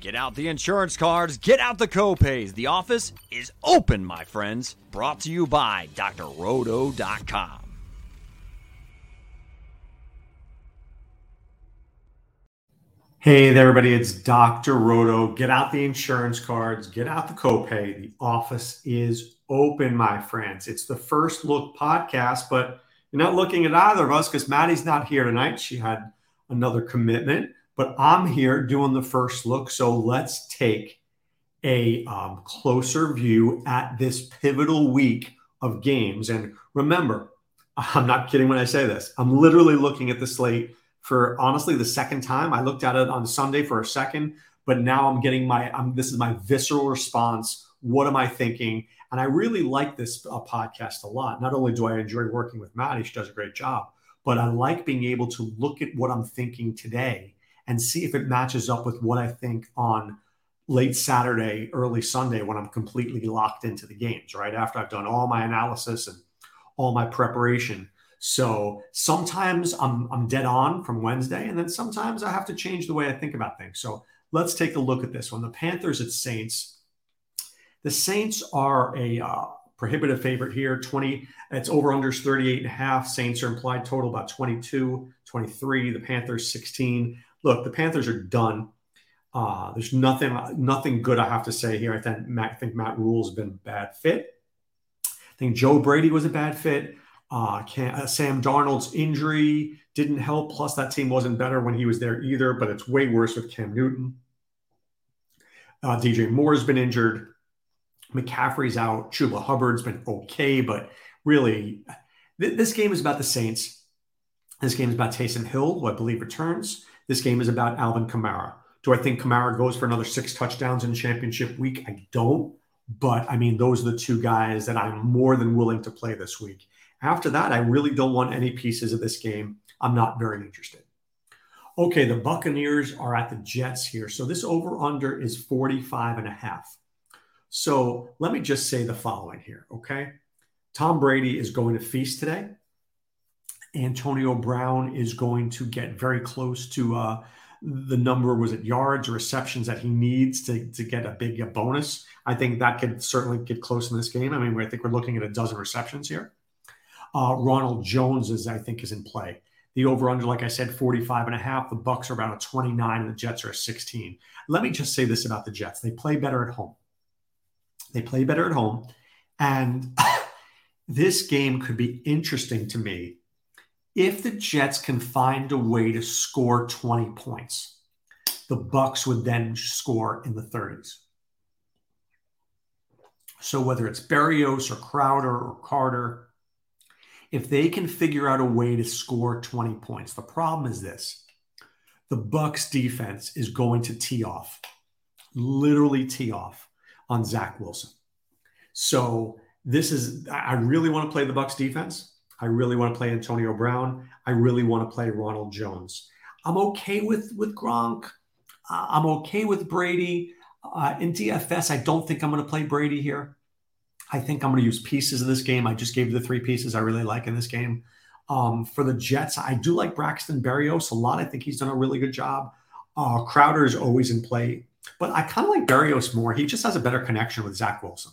Get out the insurance cards, get out the copays. The office is open, my friends. Brought to you by drroto.com. Hey there, everybody. It's Dr. Roto. Get out the insurance cards, get out the copay. The office is open, my friends. It's the first look podcast, but you're not looking at either of us because Maddie's not here tonight. She had another commitment, but I'm here doing the first look. So let's take a um, closer view at this pivotal week of games. And remember, I'm not kidding when I say this. I'm literally looking at the slate for honestly the second time. I looked at it on Sunday for a second, but now I'm getting my I'm this is my visceral response. What am I thinking? And I really like this uh, podcast a lot. Not only do I enjoy working with Maddie, she does a great job, but I like being able to look at what I'm thinking today and see if it matches up with what I think on late Saturday, early Sunday when I'm completely locked into the games, right? After I've done all my analysis and all my preparation. So sometimes I'm, I'm dead on from Wednesday, and then sometimes I have to change the way I think about things. So let's take a look at this one. The Panthers at Saints. The Saints are a uh, prohibitive favorite here. 20, it's over unders 38 and a half. Saints are implied total about 22, 23. The Panthers 16. Look, the Panthers are done. Uh, there's nothing nothing good I have to say here. I think Matt, think Matt Rhule's been a bad fit. I think Joe Brady was a bad fit. Uh, uh, Sam Darnold's injury didn't help. Plus, that team wasn't better when he was there either, but it's way worse with Cam Newton. Uh, DJ Moore's been injured. McCaffrey's out. Chuba Hubbard's been okay, but really, th- this game is about the Saints. This game is about Taysom Hill, who I believe returns. This game is about Alvin Kamara. Do I think Kamara goes for another six touchdowns in championship week? I don't. But I mean, those are the two guys that I'm more than willing to play this week. After that, I really don't want any pieces of this game. I'm not very interested. Okay, the Buccaneers are at the Jets here. So this over under is 45 and a half. So let me just say the following here, okay? Tom Brady is going to feast today. Antonio Brown is going to get very close to uh, the number was it yards or receptions that he needs to, to get a big a bonus. I think that could certainly get close in this game. I mean, I think we're looking at a dozen receptions here. Uh, Ronald Jones is, I think, is in play. The over under, like I said, 45 and a half. The Bucs are about a 29 and the Jets are a 16. Let me just say this about the Jets. They play better at home. They play better at home. And this game could be interesting to me if the Jets can find a way to score 20 points. The Bucs would then score in the 30s. So whether it's Berrios or Crowder or Carter, if they can figure out a way to score 20 points. The problem is this. The Bucs defense is going to tee off. Literally tee off on Zach Wilson. So this is I really want to play the Bucs defense. I really want to play Antonio Brown. I really want to play Ronald Jones. I'm okay with with Gronk. Uh, I'm okay with Brady. Uh, in DFS, I don't think I'm going to play Brady here. I think I'm going to use pieces of this game. I just gave you the three pieces I really like in this game. Um, for the Jets, I do like Braxton Berrios a lot. I think he's done a really good job. Uh, Crowder is always in play, but I kind of like Berrios more. He just has a better connection with Zach Wilson.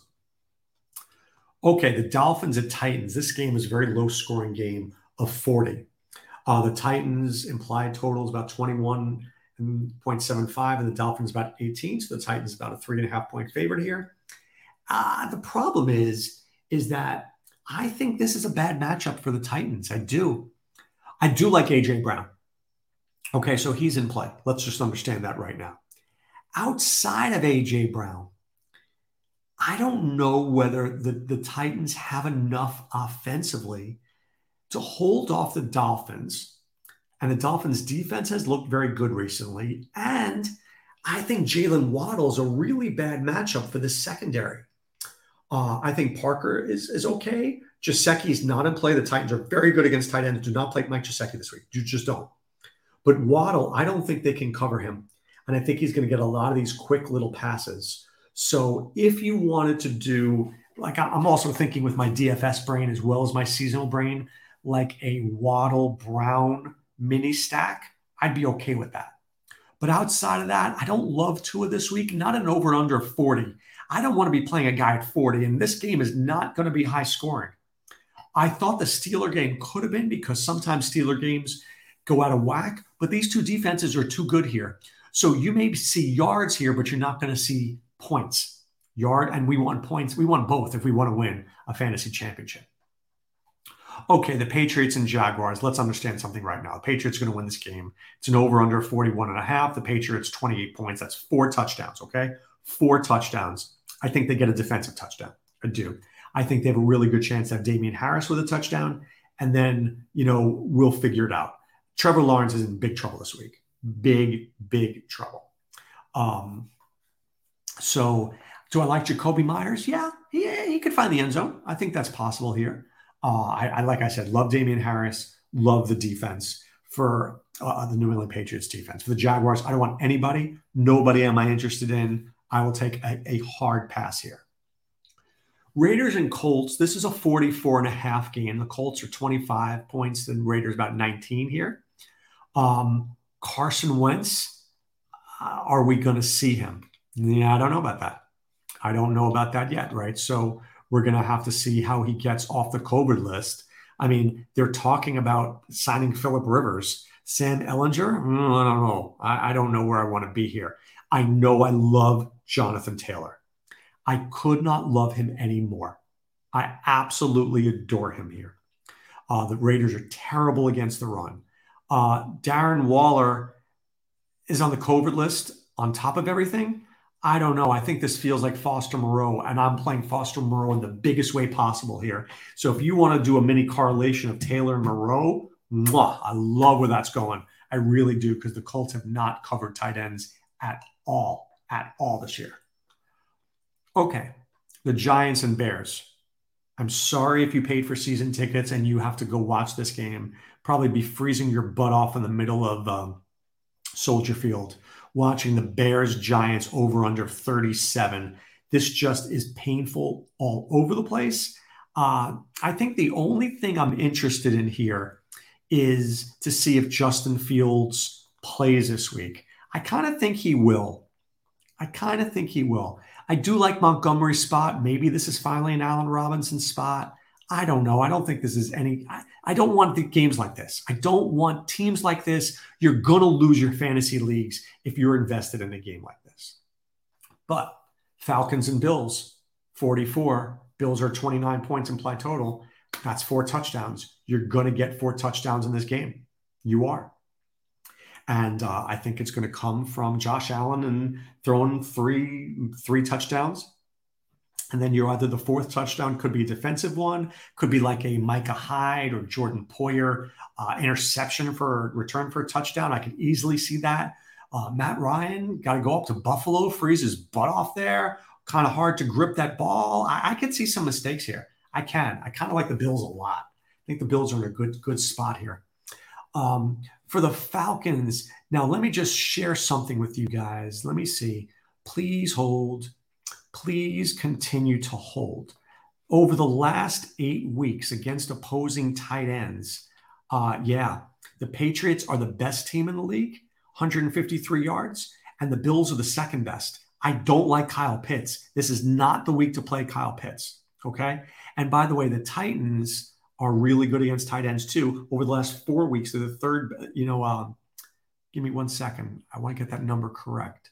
Okay, the Dolphins at Titans. This game is a very low scoring game of 40. Uh, the Titans implied total is about 21.75, and the Dolphins about 18. So the Titans about a three and a half point favorite here. Uh, the problem is, is that I think this is a bad matchup for the Titans. I do. I do like AJ Brown. Okay, so he's in play. Let's just understand that right now. Outside of AJ Brown, I don't know whether the, the Titans have enough offensively to hold off the Dolphins. And the Dolphins' defense has looked very good recently. And I think Jaylen Waddle is a really bad matchup for the secondary. Uh, I think Parker is is okay. Gesicki is not in play. The Titans are very good against tight ends. Do not play Mike Gesicki this week. You just don't. But Waddle, I don't think they can cover him. And I think he's going to get a lot of these quick little passes. So if you wanted to do, like I'm also thinking with my DFS brain as well as my seasonal brain, like a Waddle Brown mini stack, I'd be okay with that. But outside of that, I don't love Tua this week, not an over under 40. I don't want to be playing a guy at 40, and this game is not going to be high scoring. I thought the Steeler game could have been because sometimes Steeler games go out of whack, but these two defenses are too good here. So you may see yards here, but you're not going to see points. Yard, and we want points. We want both if we want to win a fantasy championship. Okay, the Patriots and Jaguars. Let's understand something right now. The Patriots are going to win this game. It's an over under 41 and a half. The Patriots 28 points. That's four touchdowns, okay? Four touchdowns. I think they get a defensive touchdown. I do. I think they have a really good chance to have Damien Harris with a touchdown. And then, you know, we'll figure it out. Trevor Lawrence is in big trouble this week. Big, big trouble. Um, so do I like Jakobi Meyers? Yeah, yeah, he could find the end zone. I think that's possible here. Uh, I, I, like I said, love Damien Harris, love the defense for uh, the New England Patriots defense. For the Jaguars, I don't want anybody. Nobody am I interested in. I will take a, a hard pass here. Raiders and Colts, this is a 44 and a half game. The Colts are 25 points, the Raiders about 19 here. Um, Carson Wentz, uh, are we going to see him? Yeah, I don't know about that. I don't know about that yet, right? So we're going to have to see how he gets off the COVID list. I mean, they're talking about signing Philip Rivers. Sam Ehlinger. mm, I don't know. I, I don't know where I want to be here. I know I love Jonathan Taylor. I could not love him anymore. I absolutely adore him here. Uh, the Raiders are terrible against the run. Uh, Darren Waller is on the COVID list on top of everything. I don't know. I think this feels like Foster Moreau, and I'm playing Foster Moreau in the biggest way possible here. So if you want to do a mini correlation of Taylor and Moreau, mwah, I love where that's going. I really do because the Colts have not covered tight ends at all, at all this year. Okay, the Giants and Bears. I'm sorry if you paid for season tickets and you have to go watch this game. Probably be freezing your butt off in the middle of um, Soldier Field watching the Bears Giants over under 37. This just is painful all over the place. Uh, I think the only thing I'm interested in here is to see if Justin Fields plays this week. I kind of think he will. I kind of think he will. I do like Montgomery's spot. Maybe this is finally an Allen Robinson spot. I don't know. I don't think this is any. I, I don't want the games like this. I don't want teams like this. You're going to lose your fantasy leagues if you're invested in a game like this. But Falcons and Bills, 44. Bills are 29 points implied total. That's four touchdowns. You're going to get four touchdowns in this game. You are. And uh, I think it's going to come from Josh Allen and throwing three three touchdowns and then you're either the fourth touchdown could be a defensive one, could be like a Micah Hyde or Jordan Poyer uh, interception for return for a touchdown. I could easily see that. Uh, Matt Ryan got to go up to Buffalo, freeze his butt off there. Kind of hard to grip that ball. I, I could see some mistakes here. I can. I kind of like the Bills a lot. I think the Bills are in a good good spot here. Um, for the Falcons, now let me just share something with you guys. Let me see. Please hold please continue to hold. Over the last eight weeks against opposing tight ends, uh, yeah, the Patriots are the best team in the league, 153 yards, and the Bills are the second best. I don't like Kyle Pitts. This is not the week to play Kyle Pitts. Okay. And by the way, the Titans are really good against tight ends too. Over the last four weeks, they're the third, you know, uh, give me one second. I want to get that number correct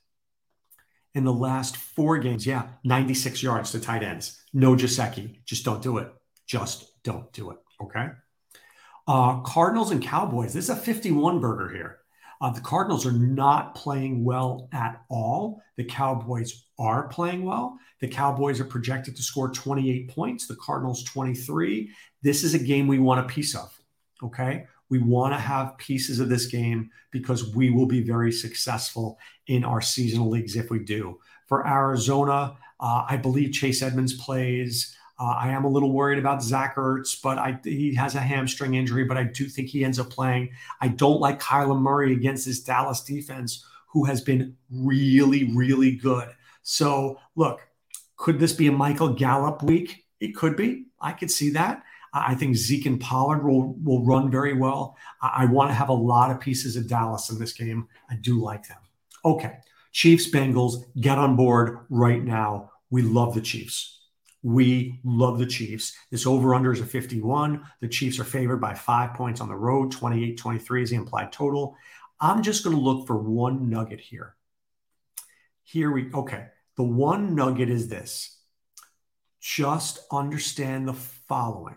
in the last four games. Yeah, 96 yards to tight ends. No Gesicki. Just don't do it. Just don't do it. Okay. Uh, Cardinals and Cowboys. This is a 51 burger here. Uh, the Cardinals are not playing well at all. The Cowboys are playing well. The Cowboys are projected to score 28 points, the Cardinals 23. This is a game we want a piece of. Okay. We want to have pieces of this game because we will be very successful in our seasonal leagues if we do. For Arizona, uh, I believe Chase Edmonds plays. Uh, I am a little worried about Zach Ertz, but I, he has a hamstring injury, but I do think he ends up playing. I don't like Kyler Murray against this Dallas defense, who has been really, really good. So, look, could this be a Michael Gallup week? It could be. I could see that. I think Zeke and Pollard will will run very well. I, I want to have a lot of pieces of Dallas in this game. I do like them. Okay, Chiefs, Bengals, get on board right now. We love the Chiefs. We love the Chiefs. This over under is a 51. The Chiefs are favored by five points on the road. 28 23 is the implied total. I'm just going to look for one nugget here. Here we, okay. The one nugget is this just understand the following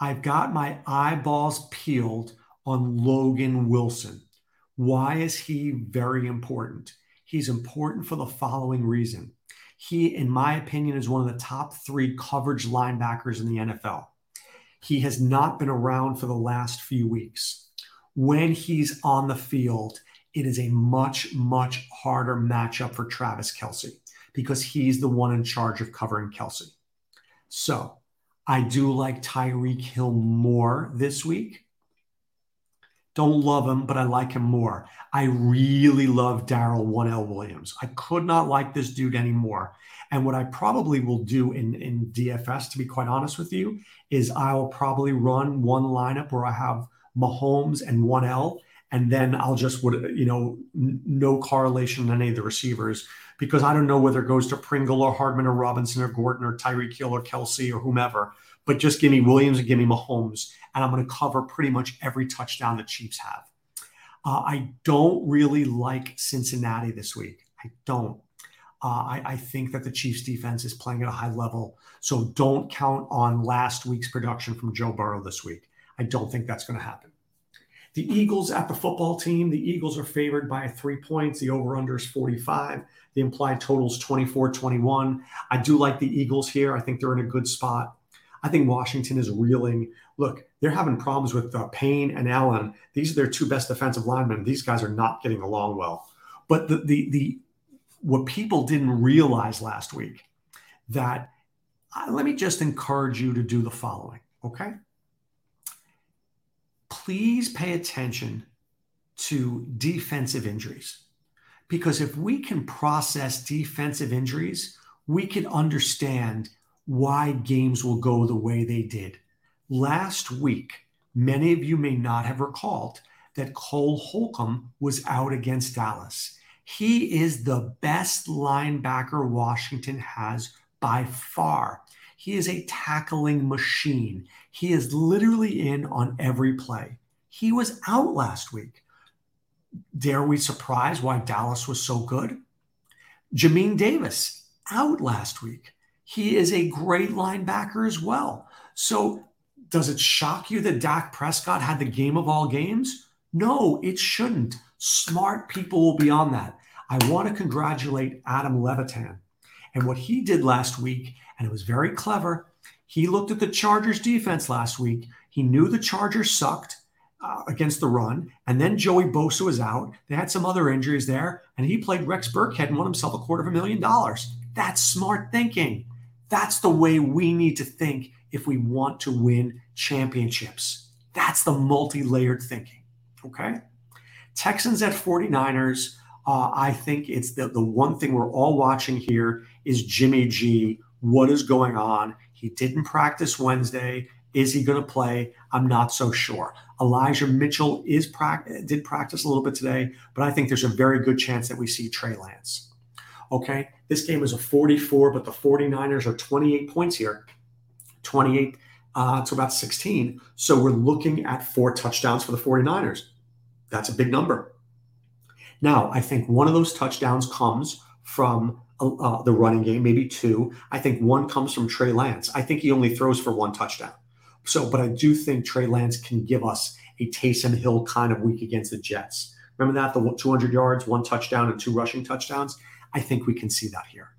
I've got my eyeballs peeled on Logan Wilson. Why is he very important? He's important for the following reason. He, in my opinion, is one of the top three coverage linebackers in the NFL. He has not been around for the last few weeks. When he's on the field, it is a much, much harder matchup for Travis Kelce because he's the one in charge of covering Kelce. So I do like Tyreek Hill more this week. Don't love him, but I like him more. I really love Darrel 1L Williams. I could not like this dude anymore. And what I probably will do in, in DFS, to be quite honest with you, is I'll probably run one lineup where I have Mahomes and 1L, and then I'll just would you know no correlation in any of the receivers because I don't know whether it goes to Pringle or Hardman or Robinson or Gordon or Tyreek Hill or Kelce or whomever. But just give me Williams and give me Mahomes, and I'm going to cover pretty much every touchdown the Chiefs have. Uh, I don't really like Cincinnati this week. I don't. Uh, I, I, think that the Chiefs defense is playing at a high level. So don't count on last week's production from Joe Burrow this week. I don't think that's going to happen. The Eagles at the football team, the Eagles are favored by three points. The over under is 45. The implied total is 24 21. I do like the Eagles here. I think they're in a good spot. I think Washington is reeling. Look, they're having problems with uh, Payne and Allen. These are their two best defensive linemen. These guys are not getting along well. But the the the what people didn't realize last week that uh, let me just encourage you to do the following, okay? Please pay attention to defensive injuries because if we can process defensive injuries, we can understand why games will go the way they did. Last week, many of you may not have recalled that Cole Holcomb was out against Dallas. He is the best linebacker Washington has by far. He is a tackling machine. He is literally in on every play. He was out last week. Dare we surprise why Dallas was so good? Jamin Davis out last week. He is a great linebacker as well. So, does it shock you that Dak Prescott had the game of all games? No, it shouldn't. Smart people will be on that. I want to congratulate Adam Levitan and what he did last week, and it was very clever. He looked at the Chargers defense last week. He knew the Chargers sucked uh, against the run, and then Joey Bosa was out. They had some other injuries there, and he played Rex Burkhead and won himself a quarter of a million dollars. That's smart thinking. That's the way we need to think if we want to win championships. That's the multi layered thinking. Okay. Texans at 49ers. Uh, I think it's the, the one thing we're all watching here is Jimmy G. What is going on? He didn't practice Wednesday. Is he going to play? I'm not so sure. Elijah Mitchell is did practice a little bit today, but I think there's a very good chance that we see Trey Lance. Okay. This game is a 44, but the 49ers are 28 points here, 28 uh, to about 16. So we're looking at four touchdowns for the 49ers. That's a big number. Now, I think one of those touchdowns comes from uh, the running game, maybe two. I think one comes from Trey Lance. I think he only throws for one touchdown. So, but I do think Trey Lance can give us a Taysom Hill kind of week against the Jets. Remember that the 200 yards, one touchdown, and two rushing touchdowns. I think we can see that here.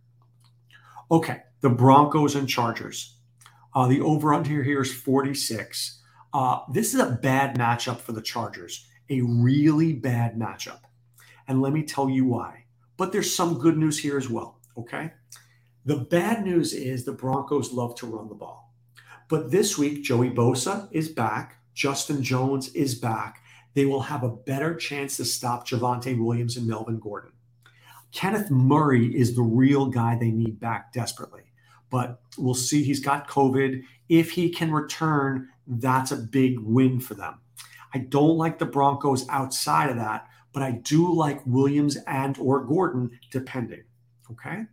Okay, the Broncos and Chargers. Uh, the over under here is 46. Uh, this is a bad matchup for the Chargers, a really bad matchup. And let me tell you why. But there's some good news here as well. Okay. The bad news is the Broncos love to run the ball. But this week, Joey Bosa is back. Justin Jones is back. They will have a better chance to stop Javonte Williams and Melvin Gordon. Kenneth Murray is the real guy they need back desperately. But we'll see. He's got COVID. If he can return, that's a big win for them. I don't like the Broncos outside of that, but I do like Williams and or Gordon depending. Okay.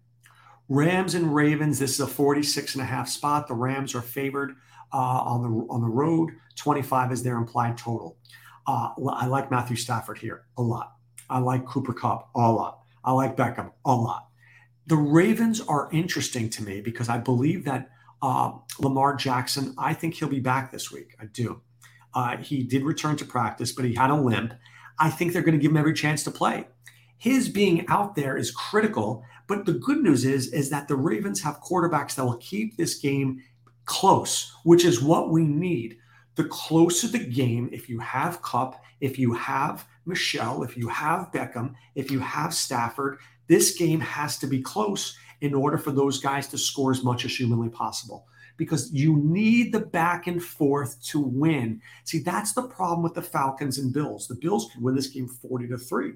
Rams and Ravens. This is a 46 and a half spot. The Rams are favored uh, on the on the road. 25 is their implied total. Uh, I like Matthew Stafford here a lot. I like Cooper Kupp a lot. I like Beckham a lot. The Ravens are interesting to me because I believe that uh, Lamar Jackson. I think he'll be back this week. I do. Uh, he did return to practice, but he had a limp. I think they're going to give him every chance to play. His being out there is critical, but the good news is is that the Ravens have quarterbacks that will keep this game close, which is what we need. The closer the game, if you have Kupp, if you have Michel, if you have Beckham, if you have Stafford, this game has to be close in order for those guys to score as much as humanly possible because you need the back and forth to win. See, that's the problem with the Falcons and Bills. The Bills could win this game 40 to 3.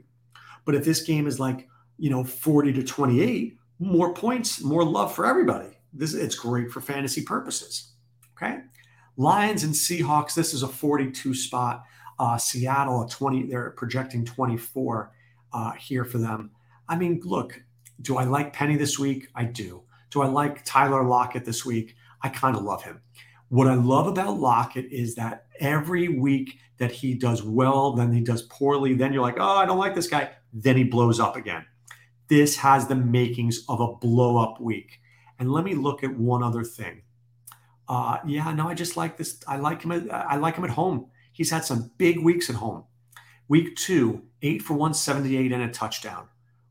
But if this game is like, you know, 40 to 28, more points, more love for everybody. This it's great for fantasy purposes. Okay. Lions and Seahawks, this is a 42 spot. Uh, Seattle, a 20, they're projecting 24 uh, here for them. I mean, look, do I like Penny this week? I do. Do I like Tyler Lockett this week? I kind of love him. What I love about Lockett is that every week that he does well, then he does poorly, then you're like, oh, I don't like this guy. Then he blows up again. This has the makings of a blow up week. And let me look at one other thing. Uh, yeah, no, I just like this. I like him. At, I like him at home. He's had some big weeks at home. Week two, eight for 178 and a touchdown.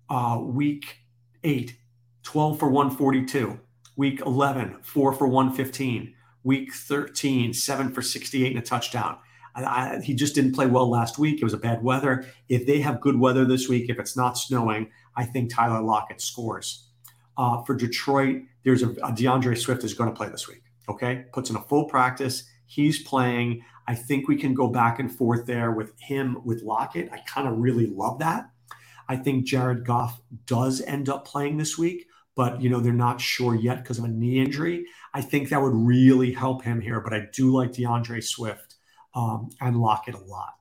Uh, week eight, 12 for 142. Week 11, four for 115. Week 13, seven for 68 and a touchdown. I, I, he just didn't play well last week. It was a bad weather. If they have good weather this week, if it's not snowing, I think Tyler Lockett scores. Uh, for Detroit, there's a, a D'Andre Swift is going to play this week. Okay, puts in a full practice. He's playing. I think we can go back and forth there with him with Lockett. I kind of really love that. I think Jared Goff does end up playing this week but you know they're not sure yet because of a knee injury. I think that would really help him here. But I do like D'Andre Swift um, and Lockett a lot.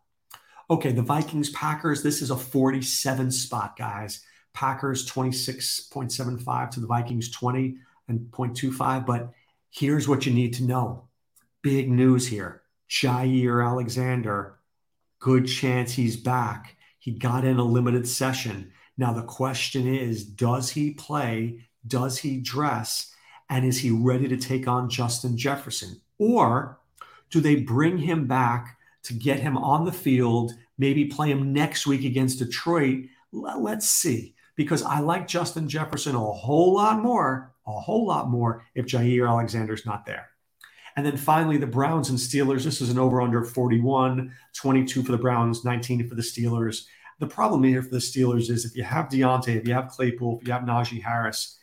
Okay, the Vikings Packers. This is a 47 spot, guys. Packers 26.75 to the Vikings 20 and 0.25. But here's what you need to know. Big news here. Jaire Alexander, good chance he's back. He got in a limited session. Now, the question is does he play? Does he dress? And is he ready to take on Justin Jefferson? Or do they bring him back to get him on the field, maybe play him next week against Detroit? Let's see. Because I like Justin Jefferson a whole lot more, a whole lot more if Jaire Alexander's not there. And then finally, the Browns and Steelers. This is an over under 41, 22 for the Browns, 19 for the Steelers. The problem here for the Steelers is if you have Diontae, if you have Claypool, if you have Najee Harris,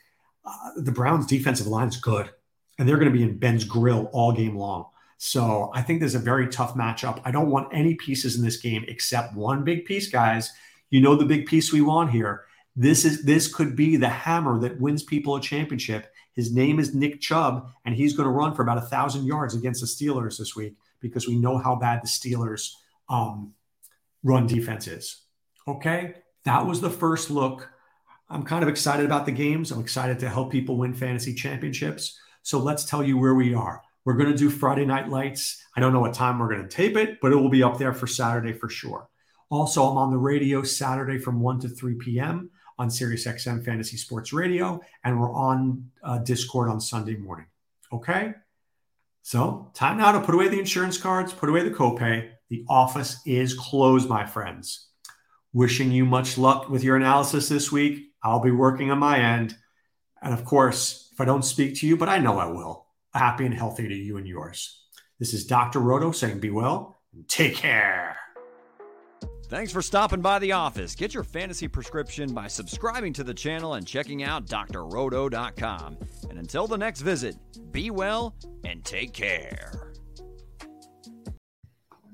uh, the Browns' defensive line is good, and they're going to be in Ben's grill all game long. So I think there's a very tough matchup. I don't want any pieces in this game except one big piece, guys. You know the big piece we want here. This is this could be the hammer that wins people a championship. His name is Nick Chubb, and he's going to run for about a thousand yards against the Steelers this week because we know how bad the Steelers um, run defense is. Okay, that was the first look. I'm kind of excited about the games. I'm excited to help people win fantasy championships. So let's tell you where we are. We're going to do Friday Night Lights. I don't know what time we're going to tape it, but it will be up there for Saturday for sure. Also, I'm on the radio Saturday from 1 to 3 p.m. on SiriusXM Fantasy Sports Radio, and we're on uh, Discord on Sunday morning. Okay? So, time now to put away the insurance cards, put away the copay. The office is closed, my friends. Wishing you much luck with your analysis this week. I'll be working on my end. And of course, if I don't speak to you, but I know I will, happy and healthy to you and yours. This is Dr. Roto saying be well and take care. Thanks for stopping by the office. Get your fantasy prescription by subscribing to the channel and checking out drroto.com. And until the next visit, be well and take care.